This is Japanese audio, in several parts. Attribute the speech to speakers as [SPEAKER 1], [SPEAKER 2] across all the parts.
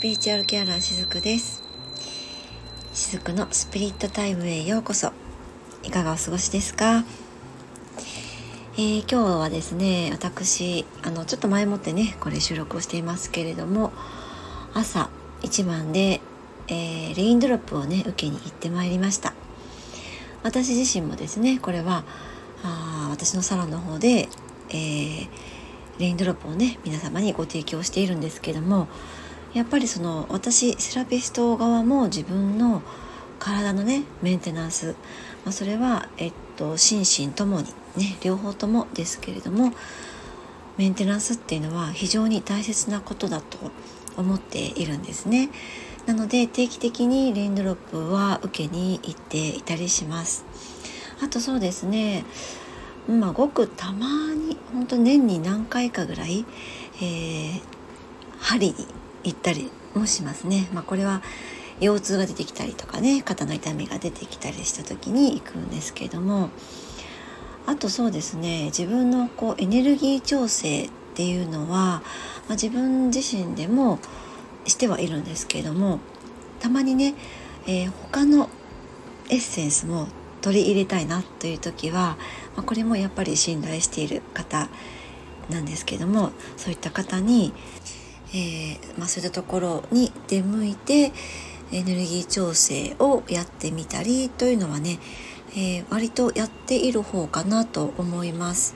[SPEAKER 1] スピリチュアルケアラーしずくです。しずくのスピリットタイムへようこそ。いかがお過ごしですか、えー、今日はですね私あのちょっと前もってねこれ収録をしていますけれども朝一番で、えー、レインドロップをね受けに行ってまいりました。私自身もですねこれはあ私のサロンの方で、えーレインドロップをね皆様にご提供しているんですけどもやっぱりその私セラピスト側も自分の体のねメンテナンス、まあ、それは、えっと、心身ともにね両方ともですけれどもメンテナンスっていうのは非常に大切なことだと思っているんですね。なので定期的にレインドロップは受けに行っていたりします。あとそうですねまあごくたまに本当年に何回かぐらい、えー、針に行ったりもしますね。まあ、これは腰痛が出てきたりとかね肩の痛みが出てきたりした時に行くんですけどもあとそうですね自分のこうエネルギー調整っていうのは、まあ、自分自身でもしてはいるんですけどもたまにね、えー、他のエッセンスも取り入れたいなという時は、まあ、これもやっぱり信頼している方なんですけどもそういった方に、えー、まあ、そういったところに出向いてエネルギー調整をやってみたりというのはね、えー、割とやっている方かなと思います。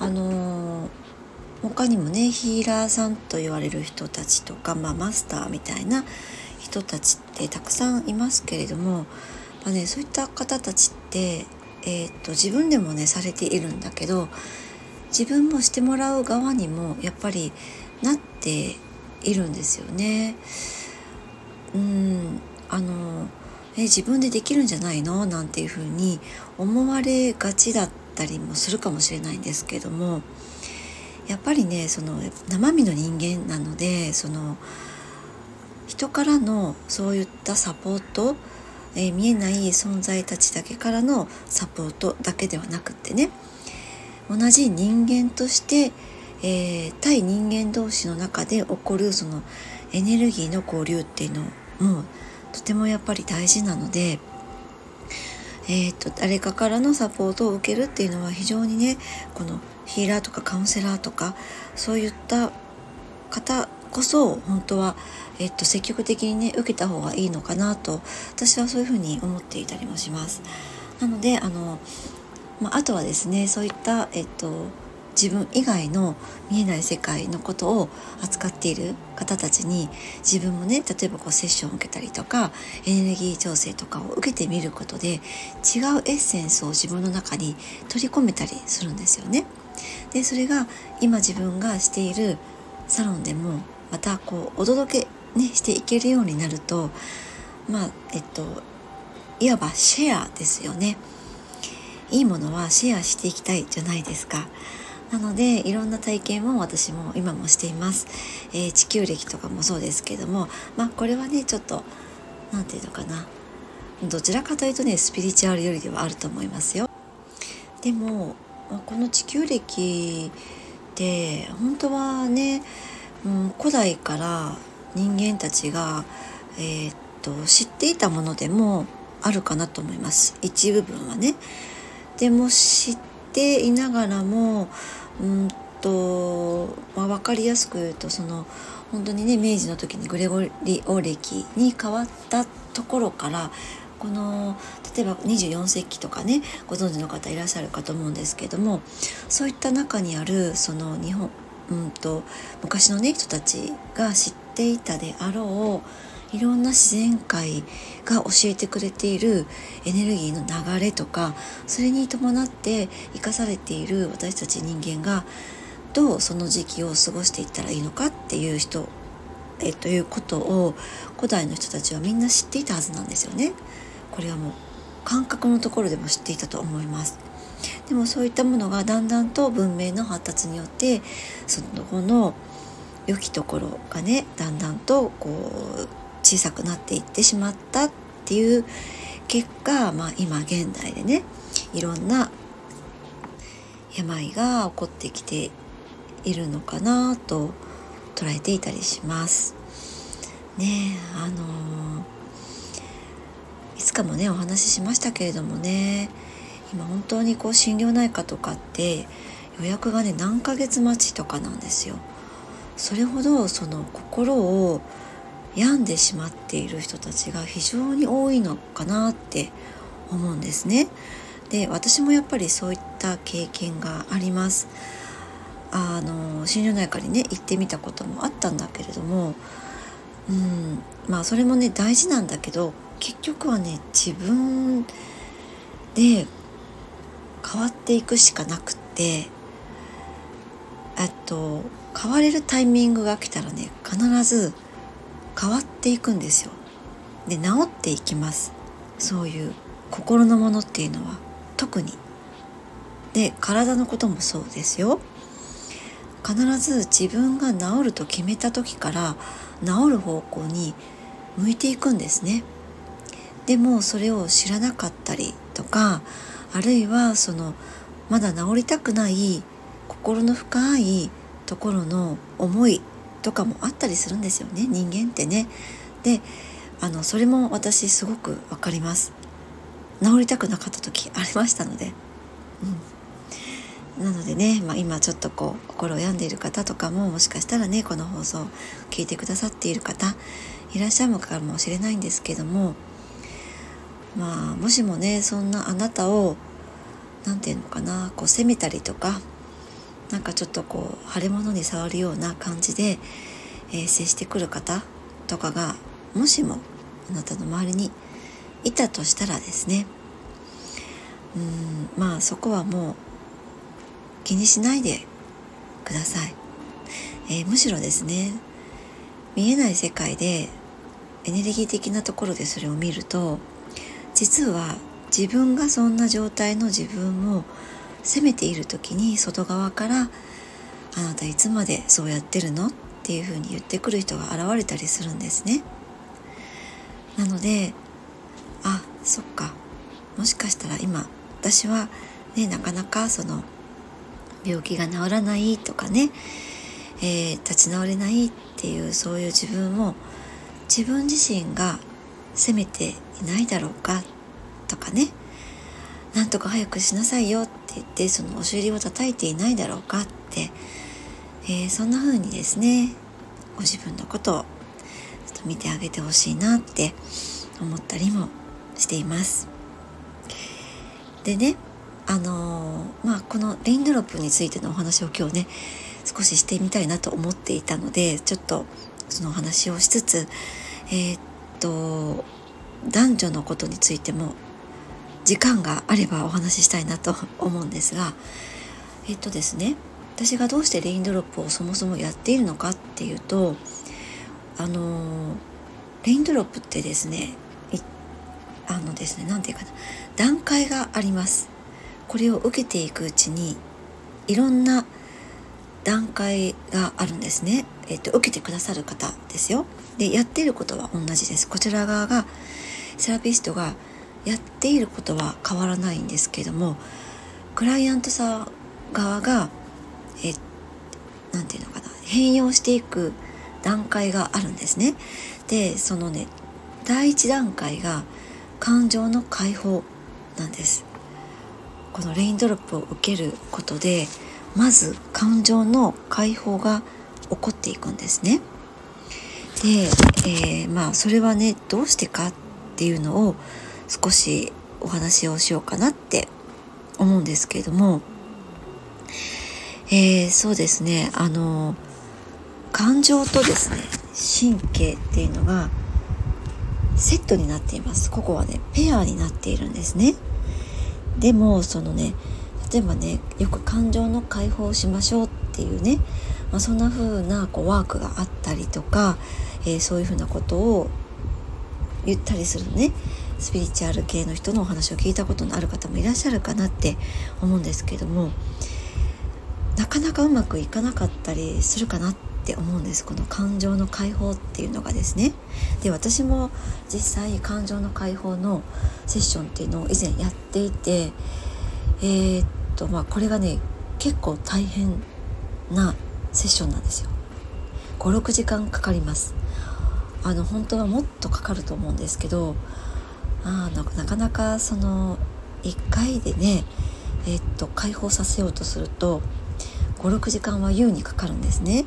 [SPEAKER 1] あのー、他にもねヒーラーさんと言われる人たちとか、まあ、マスターみたいな人たちってたくさんいますけれどもまあね、そういった方たちって、えー、っと自分でもねされているんだけど自分もしてもらう側にもやっぱりなっているんですよね。うん。あのえ自分でできるんじゃないの？なんていうふうに思われがちだったりもするかもしれないんですけども。やっぱりねその生身の人間なのでその人からのそういったサポートえー、見えない存在たちだけからのサポートだけではなくってね。同じ人間として、えー、対人間同士の中で起こるそのエネルギーの交流っていうのもとてもやっぱり大事なので、えーと、誰かからのサポートを受けるっていうのは非常にねこのヒーラーとかカウンセラーとかそういった方こそ本当は、えっと、積極的にね受けた方がいいのかなと私はそういうふうに思っていたりもします。なのであの、まあ、あとはですねそういった、えっと、自分以外の見えない世界のことを扱っている方たちに自分もね例えばこうセッションを受けたりとかエネルギー調整とかを受けてみることで違うエッセンスを自分の中に取り込めたりするんですよね。でそれが今自分がしているサロンでもまたこうお届け、ね、していけるようになるとまあえっといわばシェアですよねいいものはシェアしていきたいじゃないですかなのでいろんな体験を私も今もしています、えー、地球歴とかもそうですけどもまあこれはねちょっと何て言うのかな。どちらかというとねスピリチュアルよりではあると思いますよ。でもこの地球歴って本当はねうん、古代から人間たちが、えー、っと知っていたものでもあるかなと思います。一部分はね。でも知っていながらもうんと、まあ、分かりやすく言うとその本当にね明治の時にグレゴリオ暦に変わったところからこの例えば24世紀とかねご存知の方いらっしゃるかと思うんですけどもそういった中にあるその日本うんと昔のね人たちが知っていたであろういろんな自然界が教えてくれているエネルギーの流れとかそれに伴って生かされている私たち人間がどうその時期を過ごしていったらいいのかっていう人えということを古代の人たちはみんな知っていたはずなんですよね。これはもう感覚のところでも知っていたと思います。でもそういったものがだんだんと文明の発達によってその後の良きところがねだんだんとこう小さくなっていってしまったっていう結果、まあ、今現代でねいろんな病が起こってきているのかなと捉えていたりします。ねあのいつかもねお話ししましたけれどもね今本当にこう心療内科とかって予約がね何ヶ月待ちとかなんですよ。それほどその心を病んでしまっている人たちが非常に多いのかなって思うんですね。で私もやっぱりそういった経験があります。あの心療内科にね行ってみたこともあったんだけれども、うん、まあそれもね大事なんだけど結局はね自分で変わっていくしかなくってあと変われるタイミングが来たらね必ず変わっていくんですよ。で治っていきますそういう心のものっていうのは特に。で体のこともそうですよ。必ず自分が治ると決めた時から治る方向に向いていくんですね。でもそれを知らなかったりとかあるいはそのまだ治りたくない心の深いところの思いとかもあったりするんですよね人間ってね。であのそれも私すごく分かります。治りたくなかった時ありましたので。うん、なのでね、まあ、今ちょっとこう心を病んでいる方とかももしかしたらねこの放送を聞いてくださっている方いらっしゃるのかもしれないんですけどもまあもしもねそんなあなたを何て言うのかなこう責めたりとかなんかちょっとこう腫れ物に触るような感じで、えー、接してくる方とかがもしもあなたの周りにいたとしたらですね。うんまあそこはもう気にしないでください、えー、むしろですね見えない世界でエネルギー的なところでそれを見ると実は自分がそんな状態の自分を責めている時に外側から「あなたいつまでそうやってるの?」っていうふうに言ってくる人が現れたりするんですね。なのであそっかもしかしたら今私はねなかなかその病気が治らないとかね、えー、立ち直れないっていうそういう自分を自分自身が責めていないだろうかとかねなんとか早くしなさいよってそのお尻を叩いていないだろうかって、えー、そんな風にですねご自分のことをちょっと見てあげてほしいなって思ったりもしています。でねあのー、まあこのレインドロップについてのお話を今日ね少ししてみたいなと思っていたのでちょっとそのお話をしつつえー、っと男女のことについても時間があればお話ししたいなと思うんですがえっとですね私がどうしてレインドロップをそもそもやっているのかっていうとあのレインドロップってですねあのですね何て言うかな段階があります。これを受けていくうちにいろんな段階があるんですね、えっと、受けてくださる方ですよ。でやっていることは同じです。こちら側がセラピストがやっていることは変わらないんですけどもクライアントさん側がえなていうのかな変容していく段階があるんですね。でそのね第一段階が感情の解放なんです。このレインドロップを受けることでまず感情の解放が起こっていくんですね。で、えー、まあそれはねどうしてかっていうのを少しお話をしようかなって思うんですけれども、えー、そうですね。あの感情とですね神経っていうのがセットになっています。ここはねペアになっているんですね。でもそのね例えばねよく感情の解放しましょうっていうね、まあ、そんな風なこうワークがあったりとかえー、そういうふうなことを言ったりするね。スピリチュアル系の人のお話を聞いたことのある方もいらっしゃるかなって思うんですけどもなかなかうまくいかなかったりするかなって思うんです。この感情の解放っていうのがですね。で私も実際感情の解放のセッションっていうのを以前やっていてえー、っとまあこれがね結構大変なセッションなんですよ。56時間かかります。あの本当はもっとかかると思うんですけどあなかなかその1回でねえっと解放させようとすると56時間は優にかかるんですね。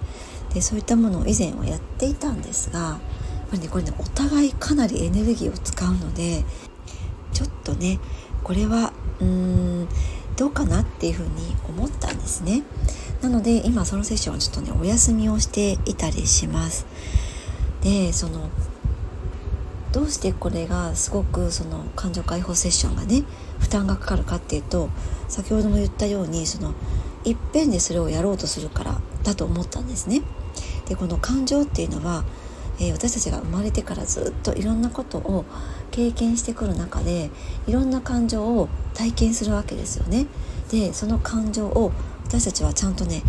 [SPEAKER 1] でそういったものを以前はやっていたんですがやっぱりねこれねお互いかなりエネルギーを使うのでちょっとねこれはうーんどうかなっていうふうに思ったんですね。なので今そのセッションはちょっとねお休みをしていたりします。でそのどうしてこれがすごくその感情解放セッションがね負担がかかるかっていうと先ほども言ったようにそのいっぺんでそれをやろうとするからだと思ったんですね。でこの感情っていうのは、えー、私たちが生まれてからずっといろんなことを経験してくる中でいろんな感情を体験するわけですよね。でその感情を私たちはちゃんとね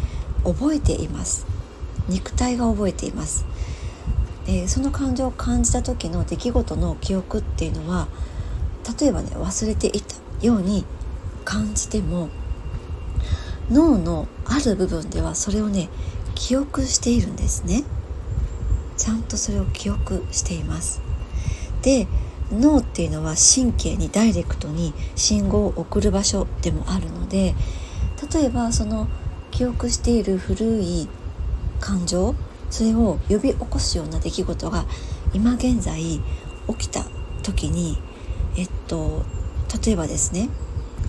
[SPEAKER 1] 覚えています。肉体が覚えています。でその感情を感じた時の出来事の記憶っていうのは例えばね忘れていたように感じても脳のある部分ではそれをね記憶しているんですね。ちゃんとそれを記憶しています。で脳っていうのは神経にダイレクトに信号を送る場所でもあるので例えばその記憶している古い感情それを呼び起こすような出来事が今現在起きた時にえっと例えばですね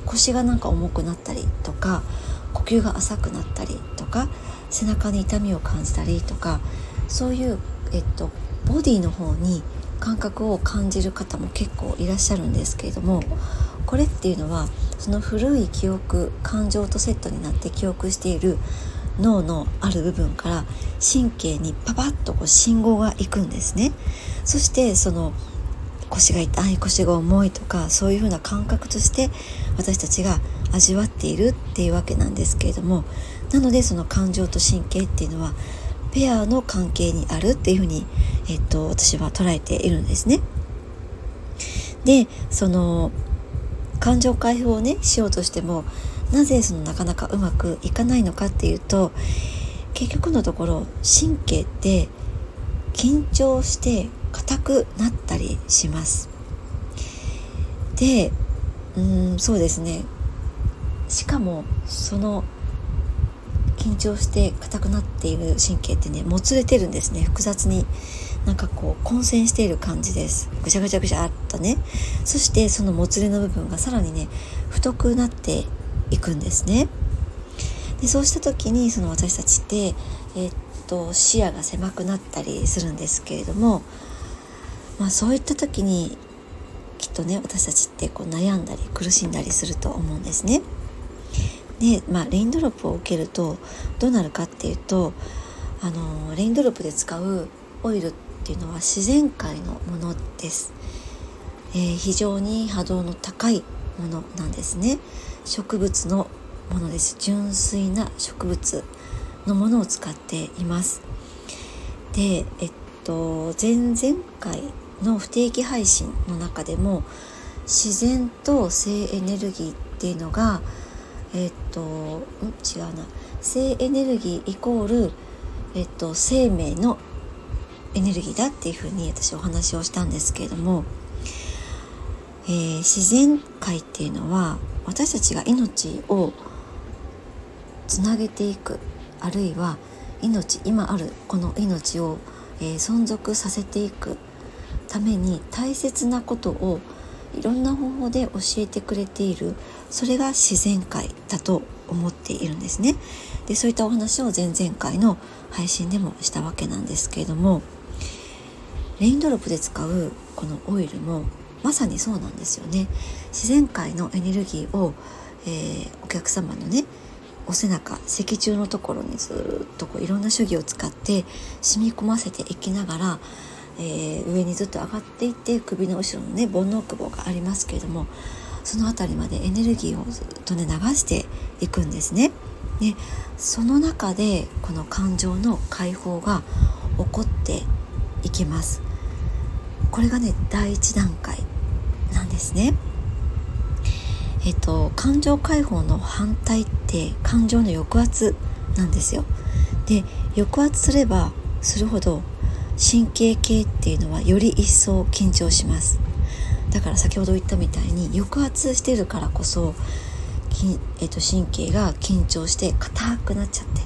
[SPEAKER 1] 腰がなんか重くなったりとか呼吸が浅くなったりとか背中に痛みを感じたりとかそういう、えっと、ボディの方に感覚を感じる方も結構いらっしゃるんですけれどもこれっていうのはその古い記憶感情とセットになって記憶している脳のある部分から神経にパパッとこう信号が行くんですねそしてその腰が痛い腰が重いとかそういうふうな感覚として私たちが味わっているっていうわけなんですけれどもなのでその感情と神経っていうのはペアの関係にあるっていうふうに、えっと、私は捉えているんですね。でその感情解放をねしようとしてもなぜそのなかなかうまくいかないのかっていうと結局のところ神経って緊張して硬くなったりします。でうんそうですね。しかもその緊張して硬くなっている神経ってねもつれてるんですね。複雑に。なんかこう混戦している感じです。ぐちゃぐちゃぐちゃっとね。そしてそのもつれの部分がさらにね太くなっていくんですね。でそうした時にその私たちって、え、っと視野が狭くなったりするんですけれども、まあ、そういった時にきっとね私たちってこう悩んだり苦しんだりすると思うんですね。で、まあ、レインドロップを受けるとどうなるかっていうとあのレインドロップで使うオイルっていうのは自然界のものです。えー、非常に波動の高いものなんですね。植物のものです。純粋な植物のものを使っています。でえっと前々回の不定期配信の中でも自然と性エネルギーっていうのがえっとん？違うな。性エネルギーイコール、えっと、生命のエネルギーだっていうふうに私お話をしたんですけれども、えー、自然界っていうのは私たちが命をつなげていくあるいは命今あるこの命を、えー、存続させていくために大切なことをいろんな方法で教えてくれているそれが自然界だと思っているんですね。でそういったお話を前々回の配信でもしたわけなんですけれどもレインドロップで使うこのオイルもまさにそうなんですよね自然界のエネルギーを、えー、お客様のねお背中脊柱のところにずっとこういろんな手技を使って染み込ませていきながら、えー、上にずっと上がっていって首の後ろのね煩悩久保がありますけれどもその辺りまでエネルギーをずっとね流していくんですね。でその中でこの感情の解放が起こっていきます。これがね第一段階なんですね。えっと感情解放の反対って感情の抑圧なんですよ。で抑圧すればするほど神経系っていうのはより一層緊張しますだから先ほど言ったみたいに抑圧してるからこそ、えー、と神経が緊張して硬くなっちゃって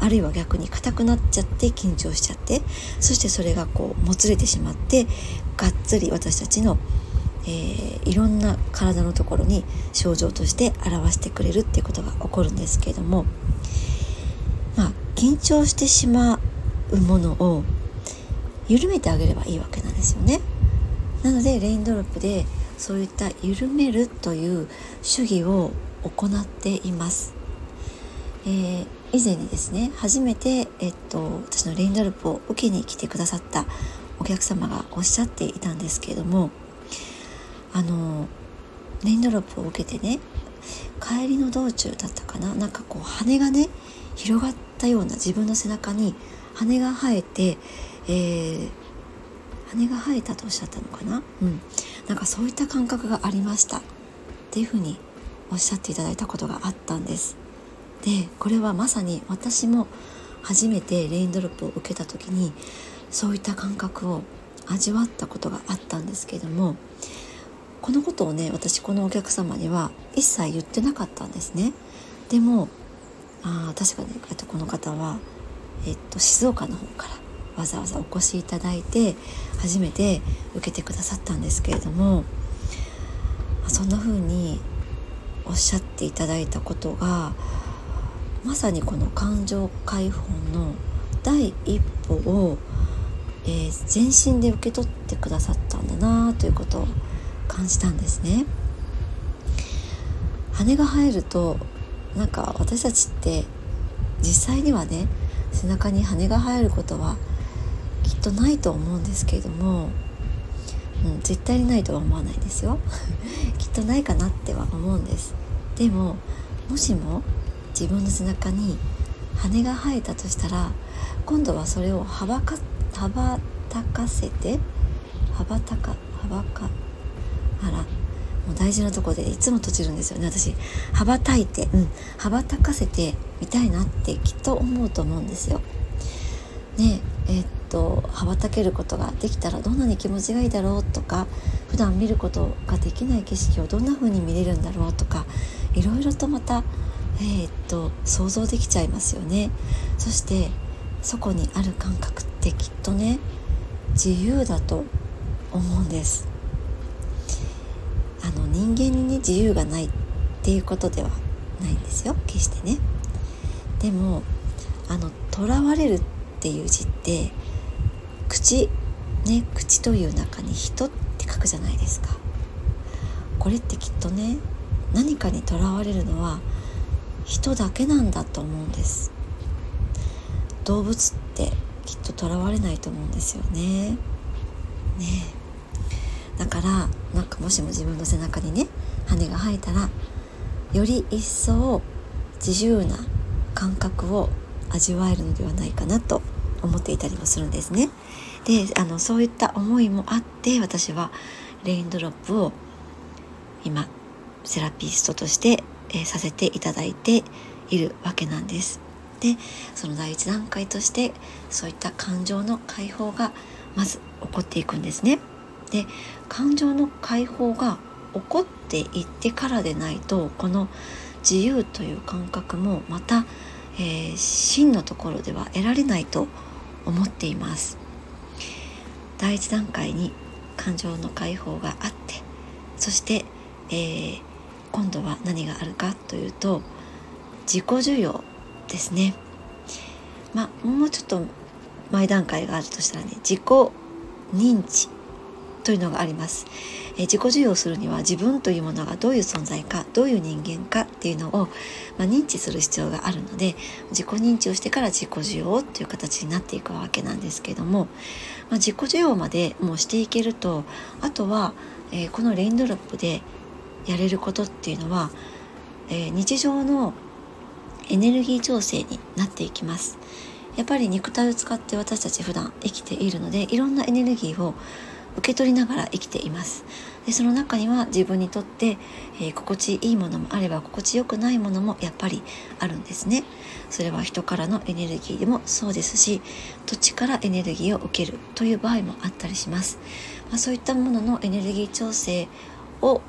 [SPEAKER 1] あるいは逆に硬くなっちゃって緊張しちゃってそしてそれがこうもつれてしまってがっつり私たちの、えー、いろんな体のところに症状として表してくれるっていうことが起こるんですけれどもまあ緊張してしまうものを緩めてあげればいいわけなんですよね。なのでレインドロップでそういった緩めるという主義を行っています。えー、以前にですね初めて、えっと、私のレインドロップを受けに来てくださったお客様がおっしゃっていたんですけれどもあのレインドロップを受けてね帰りの道中だったかななんかこう羽がね広がったような自分の背中に羽が生えて、えー、羽が生えたとおっしゃったのかな？うん。なんかそういった感覚がありました。っていうふうにおっしゃっていただいたことがあったんです。でこれはまさに私も初めてレインドロップを受けた時にそういった感覚を味わったことがあったんですけどもこのことをね私このお客様には一切言ってなかったんですね。でもあ確かに、えっと、この方は、えっと、静岡の方からわざわざお越しいただいて初めて受けてくださったんですけれどもそんな風におっしゃっていただいたことがまさにこの感情解放の第一歩を、えー、全身で受け取ってくださったんだなということを感じたんですね。羽が生えるとなんか私たちって実際にはね背中に羽が生えることはきっとないと思うんですけれども、うん、絶対にないとは思わないですよ きっとないかなっては思うんですでももしも自分の背中に羽が生えたとしたら今度はそれを羽ばか羽ばたかせて羽ばたか羽ばかあらもう大事なとこでいつも閉じるんですよね私羽ばたいて、うん、羽ばたかせてみたいなってきっと思うと思うんですよ。ねえー、っと羽ばたけることができたらどんなに気持ちがいいだろうとか普段見ることができない景色をどんな風に見れるんだろうとかいろいろとまた、えー、っと想像できちゃいますよね。そしてそこにある感覚ってきっとね自由だと思うんです。あの人間にね自由がないっていうことではないんですよ決してね。でもあの囚われるっていう字って口ね口という中に人って書くじゃないですか。これってきっとね何かにとらわれるのは人だけなんだと思うんです動物ってきっととらわれないと思うんですよねねえだからなんかもしも自分の背中にね羽が生えたらより一層自由な感覚を味わえるのではないかなと思っていたりもするんですね。であのそういった思いもあって私はレインドロップを今セラピストとして、えー、させていただいているわけなんです。でその第一段階としてそういった感情の解放がまず起こっていくんですね。で感情の解放が起こっていってからでないとこの自由という感覚もまた、えー、真のところでは得られないと思っています。第一段階に感情の解放があってそして、えー、今度は何があるかというと自己需要ですね。まあもうちょっと前段階があるとしたらね自己認知。というのがあります、え、自己授与するには自分というものがどういう存在かどういう人間かっていうのを、まあ、認知する必要があるので自己認知をしてから自己授与という形になっていくわけなんですけども、まあ、自己授与までもうしていけるとあとは、えー、このレインドロップでやれることっていうのは、えー、日常のエネルギー調整になっていきます。やっぱり肉体を使って私たち普段生きているのでいろんなエネルギーを受け取りながら生きています。でその中には自分にとって、えー、心地いいものもあれば心地よくないものもやっぱりあるんですね。それは人からのエネルギーでもそうですし土地からエネルギーを受けるという場合もあったりします、まあ、そういったもののエネルギー調整を、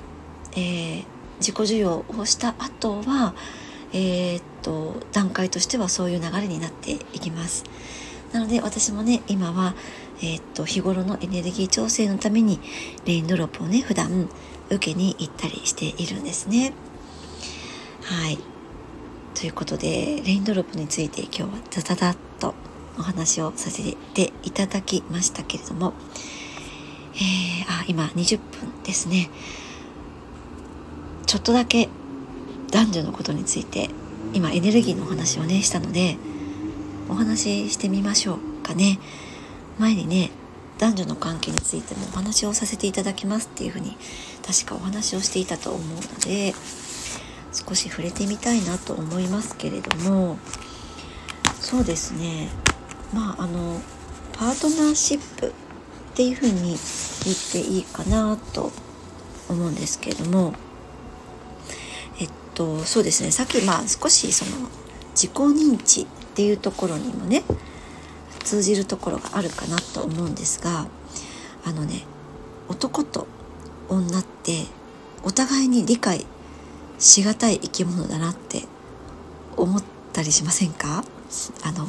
[SPEAKER 1] えー、自己需要をした後はえー、っと段階としてはそういう流れになっていきます。なので私もね今はえー、っと日頃のエネルギー調整のためにレインドロップをね普段受けに行ったりしているんですね。はいということでレインドロップについて今日はダダダッとお話をさせていただきましたけれども、えー、あ今20分ですねちょっとだけ男女のことについて今エネルギーのお話をねしたのでお話ししてみましょうかね。前にね男女の関係についてもお話をさせていただきますっていうふうに確かお話をしていたと思うので少し触れてみたいなと思いますけれどもそうですね。まああのパートナーシップっていうふうに言っていいかなと思うんですけれどもえっとそうですね。さっきまあ少しその自己認知っていうところにもね通じるところがあるかなと思うんですがあのね男と女ってお互いに理解しがたい生き物だなって思ったりしませんか？あの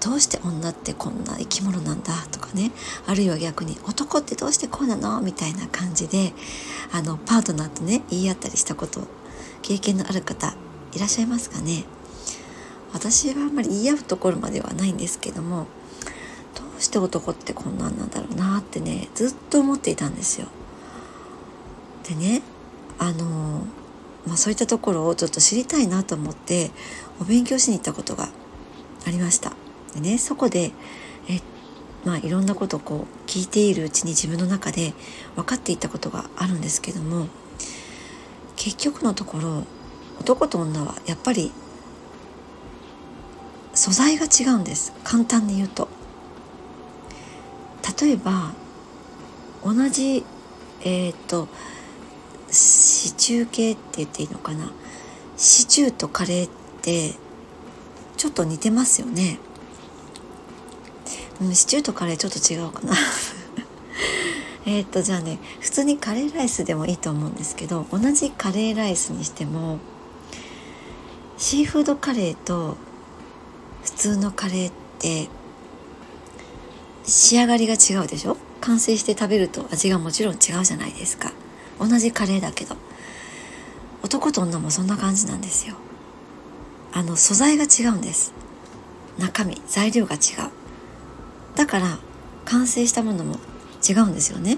[SPEAKER 1] どうして女ってこんな生き物なんだとかね。あるいは逆に男ってどうしてこうなのみたいな感じであのパートナーとね言い合ったりしたこと経験のある方いらっしゃいますかね？私はあんまり言い合うところまではないんですけどもどうして男ってこんなんなんだろうなってねずっと思っていたんですよ。でねあのまあ、そういったところをちょっと知りたいなと思ってお勉強しに行ったことがありました。でねそこでえまあいろんなことをこう聞いているうちに自分の中で分かっていったことがあるんですけども結局のところ男と女はやっぱり素材が違うんです。簡単に言うと。例えば同じえっ、ー、とシチュー系って言っていいのかな。シチューとカレーってちょっと似てますよね。シチューとカレーちょっと違うかな。えっとじゃあね普通にカレーライスでもいいと思うんですけど同じカレーライスにしてもシーフードカレーと普通のカレーって仕上がりが違うでしょ？完成して食べると味がもちろん違うじゃないですか。同じカレーだけど。男と女もそんな感じなんですよ。あの素材が違うんです。中身材料が違う。だから完成したものも違うんですよね。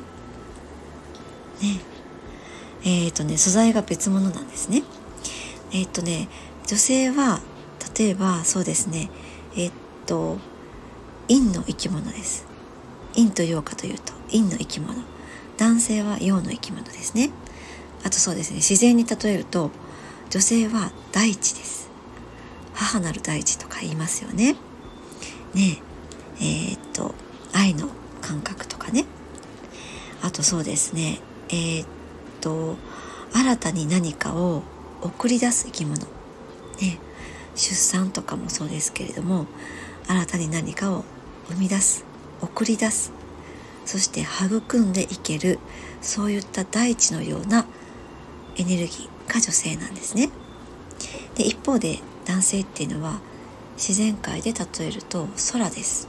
[SPEAKER 1] ね。えっ、とね素材が別物なんですね。えっ、とね女性は例えばそうですね。えっと陰の生き物です。陰と陽かというと陰の生き物。男性は陽の生き物ですね。あとそうですね。自然に例えると女性は大地です。母なる大地とか言いますよね。ねえー、っと愛の感覚とかね。あとそうですね。えー、っと新たに何かを送り出す生き物。出産とかもそうですけれども新たに何かを生み出す送り出すそして育んでいけるそういった大地のようなエネルギーが女性なんですね。で一方で男性っていうのは自然界で例えると空です。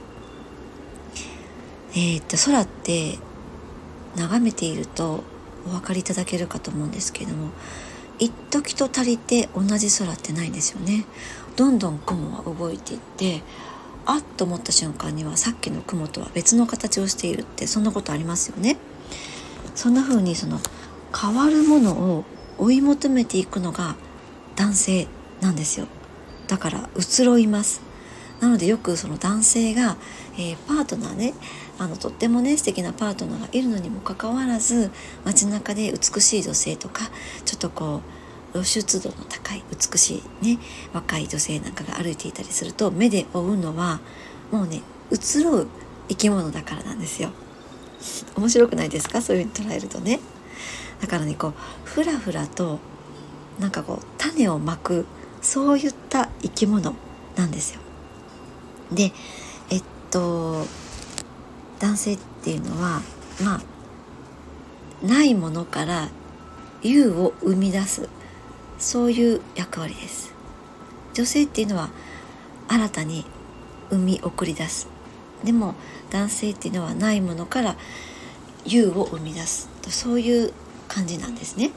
[SPEAKER 1] えー、っと空って眺めているとお分かりいただけるかと思うんですけれども一時と足りて同じ空ってないんですよね。どんどん雲は動いていってあっと思った瞬間にはさっきの雲とは別の形をしているってそんなことありますよね。そんな風にその変わるものを追い求めていくのが男性なんですよ。だから移ろいます。なのでよくその男性が、えー、パートナーねあのとってもね素敵なパートナーがいるのにもかかわらず街中で美しい女性とかちょっとこう露出度の高い美しいね若い女性なんかが歩いていたりすると目で追うのはもうね移ろう生き物だからなんですよ。面白くないですか？そういうふうに捉えるとねだからねこうふらふらとなんかこう種をまくそういった生き物なんですよ。でえっと男性っていうのはまあないものから有を生み出すそういう役割です。女性っていうのは新たに生み送り出すでも男性っていうのはないものから有を生み出すとそういう感じなんですね。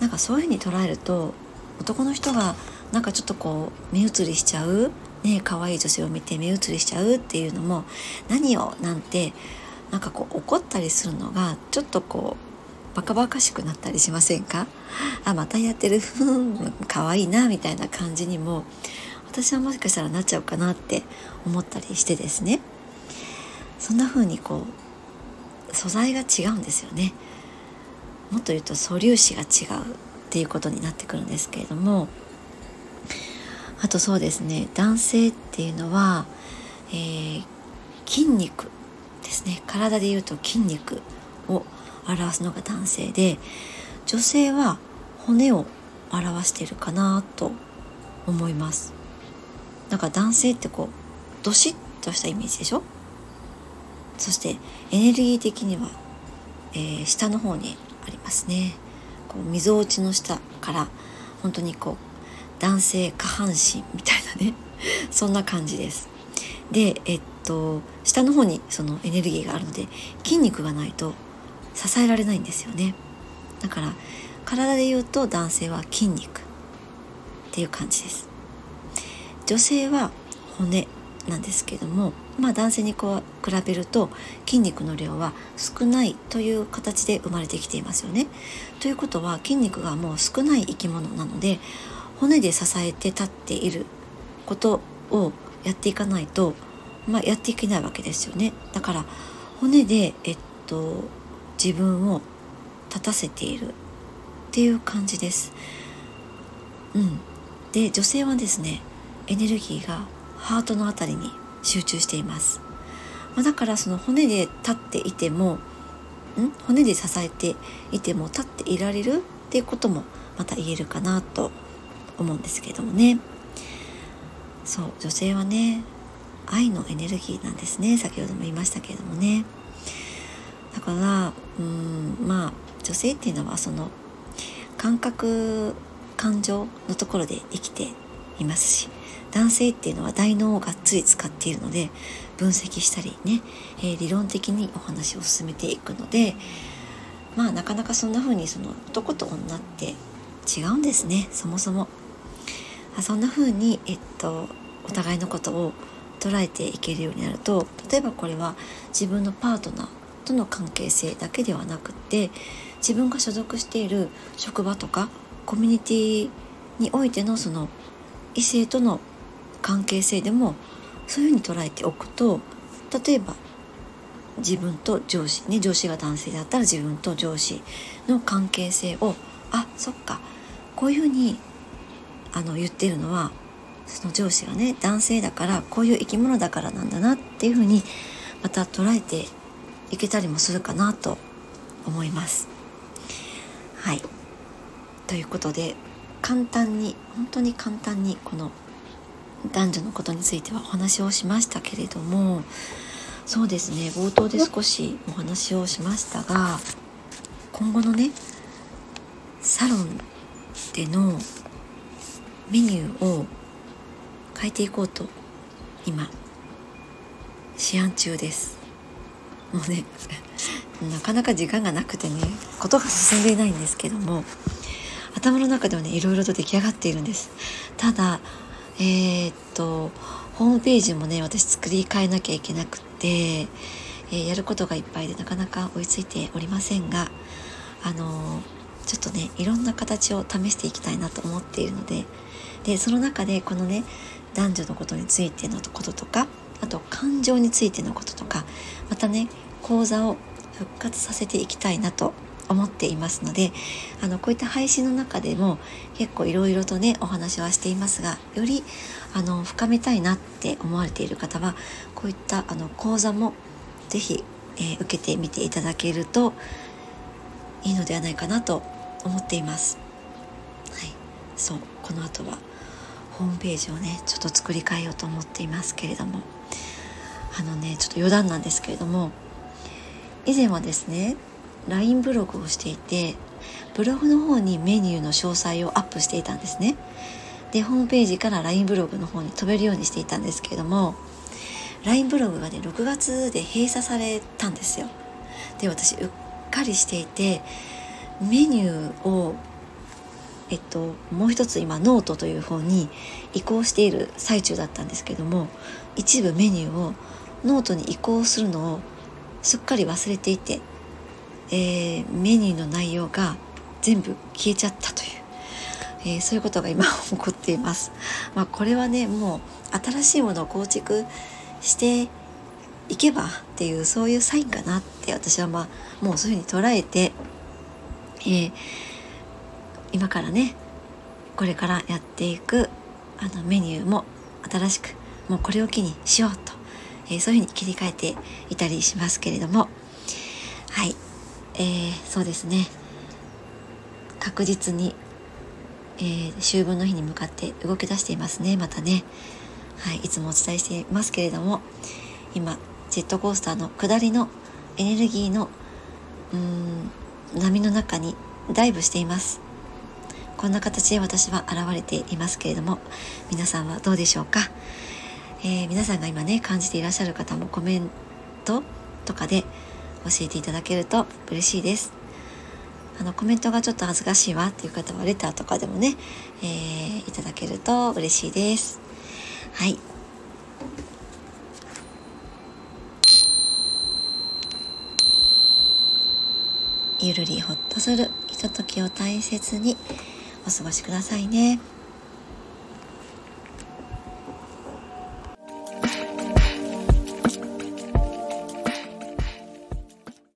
[SPEAKER 1] なんかそういうふうに捉えると男の人がなんかちょっとこう目移りしちゃうね可愛い女性を見て目移りしちゃうっていうのも何よなんてなんかこう怒ったりするのがちょっとこうバカバカしくなったりしませんか？あまたやってる。ふん可愛いなみたいな感じにも私はもしかしたらなっちゃうかなって思ったりしてですね。そんな風にこう素材が違うんですよね。もっと言うと素粒子が違うっていうことになってくるんですけれどもあとそうですね男性っていうのは、えー、筋肉ですね。体で言うと筋肉を表すのが男性で女性は骨を表してるかなと思います。だか男性ってこうどしっとしたイメージでしょ？そしてエネルギー的には、えー、下の方にありますね。こうみぞおちの下から本当にこう男性下半身みたいなね。そんな感じです。でえっと下の方にそのエネルギーがあるので筋肉がないと支えられないんですよね。だから体で言うと男性は筋肉。っていう感じです。女性は骨なんですけどもまあ男性にこう比べると筋肉の量は少ないという形で生まれてきていますよね。ということは筋肉がもう少ない生き物なので骨で支えて立っていることをやっていかないと、まあ、やっていけないわけですよね。だから骨で、えっと、自分を立たせているっていう感じです。うん、で女性はですねエネルギーがハートの辺りに集中しています、まあ、だからその骨で立っていてもん？骨で支えていても立っていられるっていうこともまた言えるかなと思うんですけどもね。そう女性はね愛のエネルギーなんですね。先ほども言いましたけれどもね。だからうんまあ女性っていうのはその感覚感情のところで生きていますし男性っていうのは大脳をがっつり使っているので分析したりね、えー、理論的にお話を進めていくのでまあなかなかそんな風にその男と女って違うんですね。そもそも。そんな風にえっとお互いのことを捉えていけるようになると例えばこれは自分のパートナーとの関係性だけではなくって自分が所属している職場とかコミュニティにおいてのその異性との関係性でもそういうふうに捉えておくと例えば自分と上司ね上司が男性だったら自分と上司の関係性をあそっかこういうふうにあの言ってるのはその上司がね男性だからこういう生き物だからなんだなっていうふうにまた捉えていけたりもするかなと思います。はいということで簡単に本当に簡単にこの男女のことについてはお話をしましたけれどもそうですね冒頭で少しお話をしましたが今後のねサロンでのメニューを変えていこうと今試案中です。もうね なかなか時間がなくてねことが進んでいないんですけども頭の中ではねいろいろと出来上がっているんです。ただえー、っとホームページもね私作り変えなきゃいけなくて、えー、やることがいっぱいでなかなか追いついておりませんがあのちょっとねいろんな形を試していきたいなと思っているのででその中でこのね男女のことについてのこととかあと感情についてのこととかまたね講座を復活させていきたいなと思っていますのであのこういった配信の中でも結構いろいろとねお話はしていますがよりあの深めたいなって思われている方はこういったあの講座も是非えー、受けてみていただけるといいのではないかなと思っています。はい、そうこの後はホームページをねちょっと作り変えようと思っていますけれども。あのねちょっと余談なんですけれども。以前はですね LINE ブログをしていてブログの方にメニューの詳細をアップしていたんですね。でホームページから LINE ブログの方に飛べるようにしていたんですけれども LINE ブログがね6月で閉鎖されたんですよ。で私うっかりしていてメニューをえっと、もう一つ今ノートという方に移行している最中だったんですけども一部メニューをノートに移行するのをすっかり忘れていて、えー、メニューの内容が全部消えちゃったという、えー、そういうことが今起こっています。まあ、これはねもう新しいものを構築していけばっていうそういうサインかなって私はまあもうそういうふうに捉えて、えー、今からねこれからやっていくあのメニューも新しくもうこれを機にしようとえー、そういうふうに切り替えていたりしますけれどもはい、えー、そうですね。確実に、えー、秋分の日に向かって動き出していますねまたね、はい、いつもお伝えしていますけれども今ジェットコースターの下りのエネルギーのうん波の中にダイブしています。こんな形で私は現れていますけれども皆さんはどうでしょうか？えー、皆さんが今ね感じていらっしゃる方もコメントとかで教えていただけると嬉しいです。あのコメントがちょっと恥ずかしいわっていう方はレターとかでもね、えー、いただけると嬉しいです。はい。ゆるりほっとするひとときを大切にお過ごしくださいね。